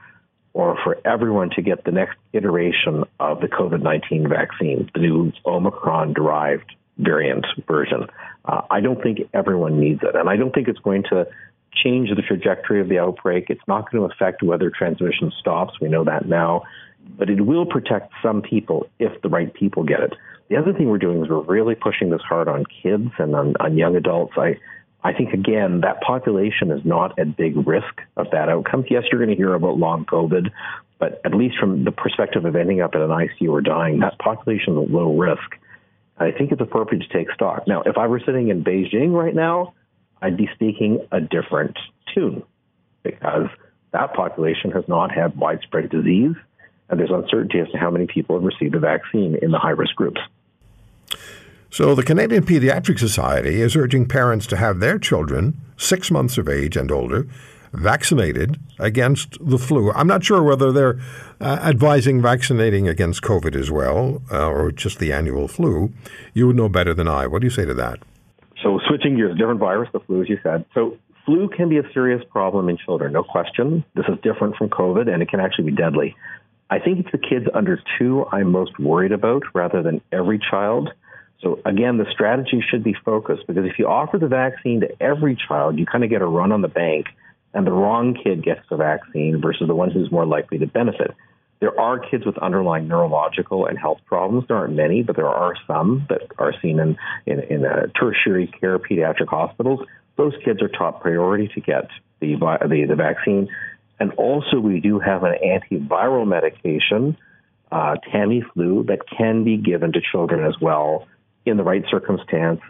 or for everyone to get the next iteration of the COVID 19 vaccine, the new Omicron derived variant version. Uh, I don't think everyone needs it, and I don't think it's going to change the trajectory of the outbreak. It's not going to affect whether transmission stops. We know that now, but it will protect some people if the right people get it. The other thing we're doing is we're really pushing this hard on kids and on, on young adults. I I think, again, that population is not at big risk of that outcome. Yes, you're going to hear about long COVID, but at least from the perspective of ending up in an ICU or dying, that population is low risk. I think it's appropriate to take stock. Now, if I were sitting in Beijing right now, I'd be speaking a different tune because that population has not had widespread disease, and there's uncertainty as to how many people have received the vaccine in the high risk groups. So, the Canadian Pediatric Society is urging parents to have their children, six months of age and older, vaccinated against the flu. I'm not sure whether they're uh, advising vaccinating against COVID as well uh, or just the annual flu. You would know better than I. What do you say to that? So, switching gears, different virus, the flu, as you said. So, flu can be a serious problem in children, no question. This is different from COVID, and it can actually be deadly. I think it's the kids under two I'm most worried about rather than every child. So again, the strategy should be focused because if you offer the vaccine to every child, you kind of get a run on the bank and the wrong kid gets the vaccine versus the one who's more likely to benefit. There are kids with underlying neurological and health problems. There aren't many, but there are some that are seen in, in, in uh, tertiary care pediatric hospitals. Those kids are top priority to get the, the, the vaccine. And also, we do have an antiviral medication, uh, Tamiflu, that can be given to children as well in the right circumstance,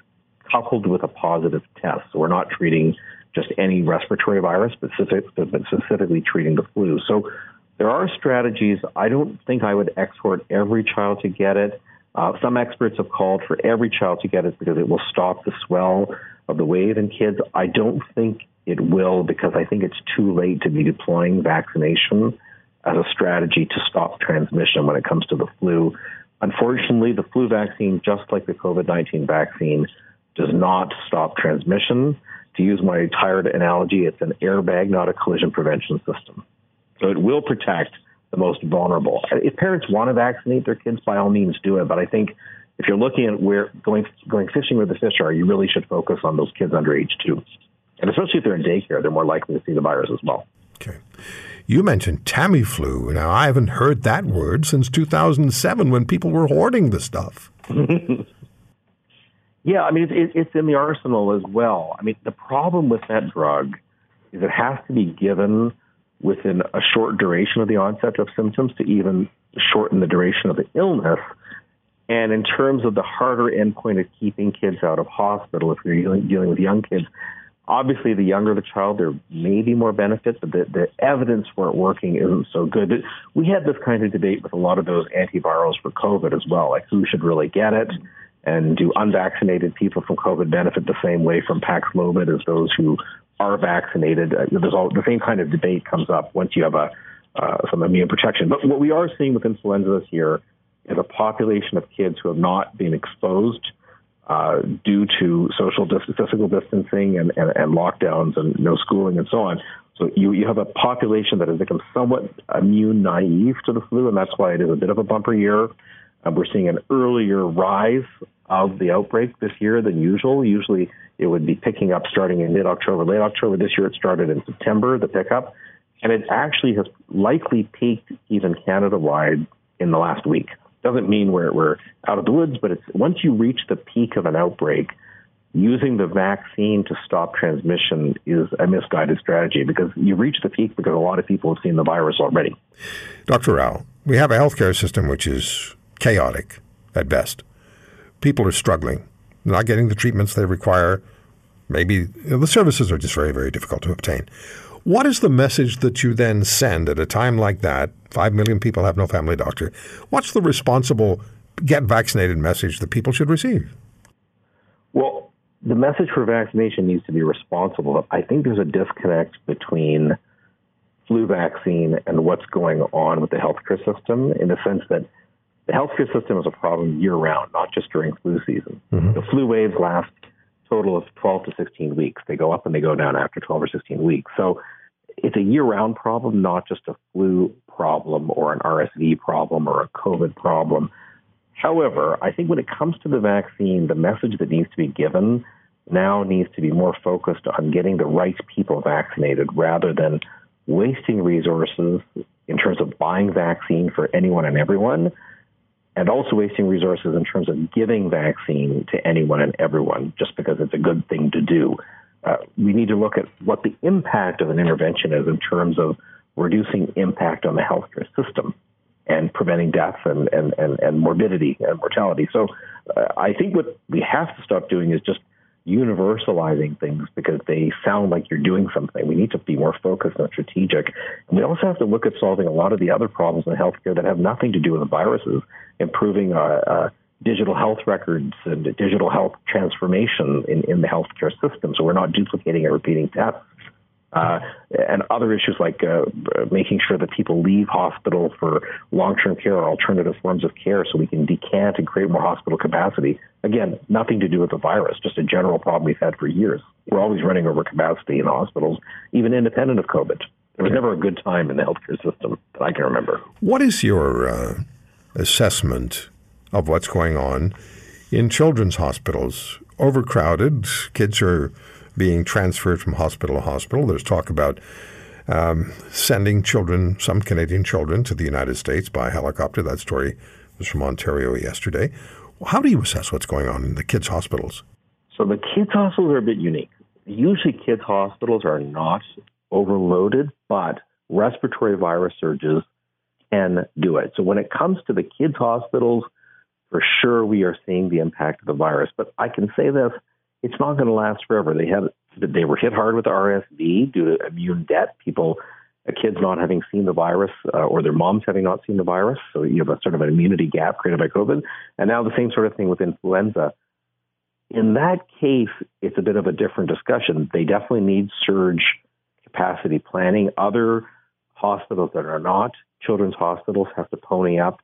coupled with a positive test. So we're not treating just any respiratory virus, but, specifically treating the flu. So there are strategies. I don't think I would exhort every child to get it. Uh, some experts have called for every child to get it because it will stop the swell of the wave in kids. I don't think it will because I think it's too late to be deploying vaccination as a strategy to stop transmission when it comes to the flu. Unfortunately, the flu vaccine, just like the COVID 19 vaccine, does not stop transmission. To use my tired analogy, it's an airbag, not a collision prevention system. So it will protect the most vulnerable. If parents want to vaccinate their kids, by all means do it. But I think if you're looking at where going going fishing where the fish are, you really should focus on those kids under age two. And especially if they're in daycare, they're more likely to see the virus as well. Okay. You mentioned Tamiflu. Now, I haven't heard that word since 2007 when people were hoarding the stuff. (laughs) yeah, I mean, it, it's in the arsenal as well. I mean, the problem with that drug is it has to be given within a short duration of the onset of symptoms to even shorten the duration of the illness. And in terms of the harder endpoint of keeping kids out of hospital, if you're dealing with young kids, Obviously, the younger the child, there may be more benefits, but the, the evidence for it working isn't so good. We had this kind of debate with a lot of those antivirals for COVID as well, like who should really get it, and do unvaccinated people from COVID benefit the same way from Paxlovid as those who are vaccinated? Uh, there's all the same kind of debate comes up once you have a uh, some immune protection. But what we are seeing with influenza this year is a population of kids who have not been exposed uh, due to social dis- physical distancing and, and, and, lockdowns and no schooling and so on. So you, you have a population that has become somewhat immune naive to the flu, and that's why it is a bit of a bumper year. Uh, we're seeing an earlier rise of the outbreak this year than usual. Usually it would be picking up starting in mid October, late October. This year it started in September, the pickup, and it actually has likely peaked even Canada wide in the last week doesn't mean we're, we're out of the woods, but it's once you reach the peak of an outbreak, using the vaccine to stop transmission is a misguided strategy because you reach the peak because a lot of people have seen the virus already. Dr. Rau, we have a healthcare system which is chaotic at best. People are struggling, not getting the treatments they require. Maybe the services are just very, very difficult to obtain. What is the message that you then send at a time like that? Five million people have no family doctor. What's the responsible get vaccinated message that people should receive? Well, the message for vaccination needs to be responsible. I think there's a disconnect between flu vaccine and what's going on with the healthcare system in the sense that the healthcare system is a problem year round, not just during flu season. Mm-hmm. The flu waves last total of 12 to 16 weeks. They go up and they go down after 12 or 16 weeks. So it's a year round problem, not just a flu problem or an RSV problem or a COVID problem. However, I think when it comes to the vaccine, the message that needs to be given now needs to be more focused on getting the right people vaccinated rather than wasting resources in terms of buying vaccine for anyone and everyone and also wasting resources in terms of giving vaccine to anyone and everyone just because it's a good thing to do. uh, we need to look at what the impact of an intervention is in terms of reducing impact on the healthcare system and preventing death and, and, and, and morbidity and mortality. So uh, I think what we have to stop doing is just universalizing things because they sound like you're doing something. We need to be more focused and strategic. And we also have to look at solving a lot of the other problems in healthcare that have nothing to do with the viruses, improving uh, uh, digital health records and digital health transformation in, in the healthcare system so we're not duplicating and repeating tests. Uh, and other issues like uh, making sure that people leave hospital for long-term care or alternative forms of care so we can decant and create more hospital capacity. Again, nothing to do with the virus, just a general problem we've had for years. We're always running over capacity in hospitals, even independent of COVID. There was never a good time in the healthcare system that I can remember. What is your uh, assessment of what's going on in children's hospitals? Overcrowded, kids are being transferred from hospital to hospital. There's talk about um, sending children, some Canadian children, to the United States by helicopter. That story was from Ontario yesterday. How do you assess what's going on in the kids' hospitals? So the kids' hospitals are a bit unique. Usually, kids' hospitals are not overloaded, but respiratory virus surges can do it. So when it comes to the kids' hospitals, for sure we are seeing the impact of the virus. But I can say this it's not going to last forever. They had they were hit hard with RSV due to immune debt. People, uh, kids not having seen the virus uh, or their moms having not seen the virus, so you have a sort of an immunity gap created by COVID. And now the same sort of thing with influenza. In that case, it's a bit of a different discussion. They definitely need surge capacity planning. Other hospitals that are not children's hospitals have to pony up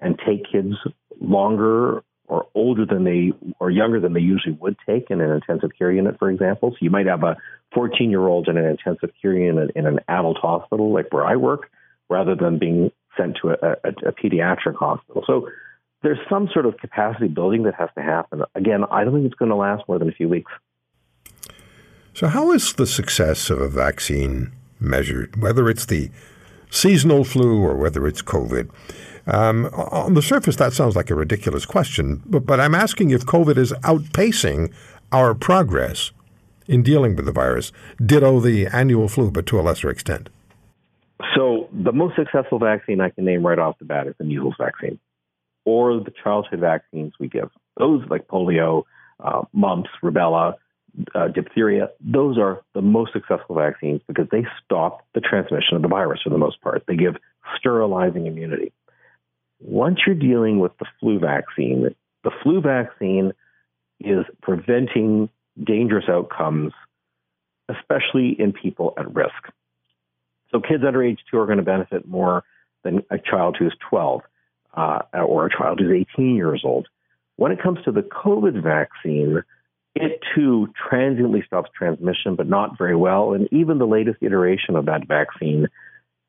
and take kids longer or older than they or younger than they usually would take in an intensive care unit, for example. So you might have a 14 year old in an intensive care unit in an adult hospital, like where I work, rather than being sent to a, a, a pediatric hospital. So there's some sort of capacity building that has to happen. Again, I don't think it's going to last more than a few weeks. So, how is the success of a vaccine measured, whether it's the seasonal flu or whether it's COVID? Um, on the surface, that sounds like a ridiculous question, but, but I'm asking if COVID is outpacing our progress in dealing with the virus. Ditto the annual flu, but to a lesser extent. So, the most successful vaccine I can name right off the bat is the measles vaccine or the childhood vaccines we give. Those like polio, uh, mumps, rubella, uh, diphtheria, those are the most successful vaccines because they stop the transmission of the virus for the most part. They give sterilizing immunity. Once you're dealing with the flu vaccine, the flu vaccine is preventing dangerous outcomes, especially in people at risk. So kids under age two are going to benefit more than a child who's 12 uh, or a child who's 18 years old. When it comes to the COVID vaccine, it too transiently stops transmission, but not very well. And even the latest iteration of that vaccine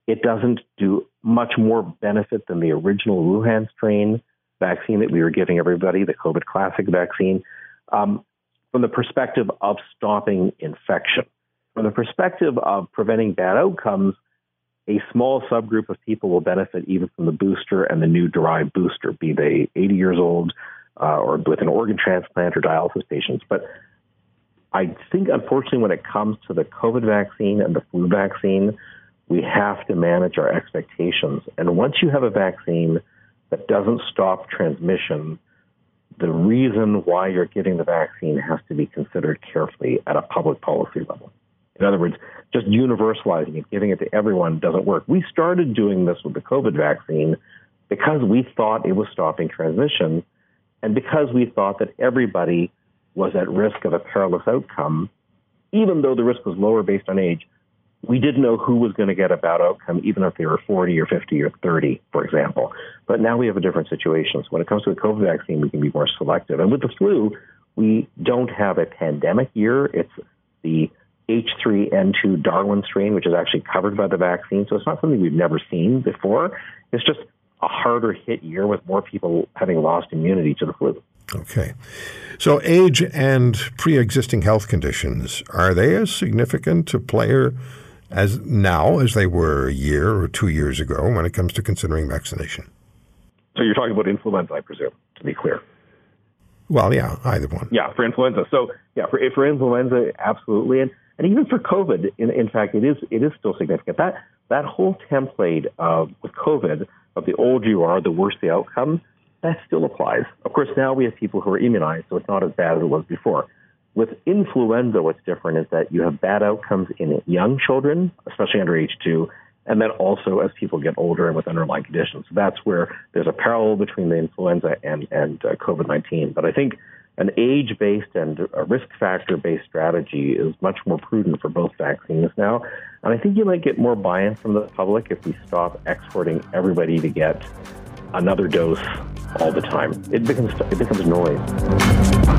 it doesn't do much more benefit than the original Wuhan strain vaccine that we were giving everybody, the COVID Classic vaccine, um, from the perspective of stopping infection. From the perspective of preventing bad outcomes, a small subgroup of people will benefit even from the booster and the new derived booster, be they 80 years old uh, or with an organ transplant or dialysis patients. But I think, unfortunately, when it comes to the COVID vaccine and the flu vaccine, we have to manage our expectations. And once you have a vaccine that doesn't stop transmission, the reason why you're getting the vaccine has to be considered carefully at a public policy level. In other words, just universalizing it, giving it to everyone doesn't work. We started doing this with the COVID vaccine because we thought it was stopping transmission and because we thought that everybody was at risk of a perilous outcome, even though the risk was lower based on age we didn't know who was going to get a bad outcome, even if they were 40 or 50 or 30, for example. But now we have a different situation. So when it comes to the COVID vaccine, we can be more selective. And with the flu, we don't have a pandemic year. It's the H3N2 Darwin strain, which is actually covered by the vaccine. So it's not something we've never seen before. It's just a harder hit year with more people having lost immunity to the flu. Okay. So age and pre-existing health conditions, are they as significant a player as now as they were a year or two years ago when it comes to considering vaccination. So you're talking about influenza, I presume, to be clear. Well, yeah, either one. Yeah, for influenza. So yeah, for for influenza, absolutely, and and even for COVID. In, in fact, it is it is still significant. That that whole template of with COVID of the older you are, the worse the outcome. That still applies. Of course, now we have people who are immunized, so it's not as bad as it was before. With influenza, what's different is that you have bad outcomes in young children, especially under age two, and then also as people get older and with underlying conditions. So that's where there's a parallel between the influenza and, and uh, COVID 19. But I think an age based and a risk factor based strategy is much more prudent for both vaccines now. And I think you might get more buy in from the public if we stop exporting everybody to get another dose all the time. It becomes, it becomes noise.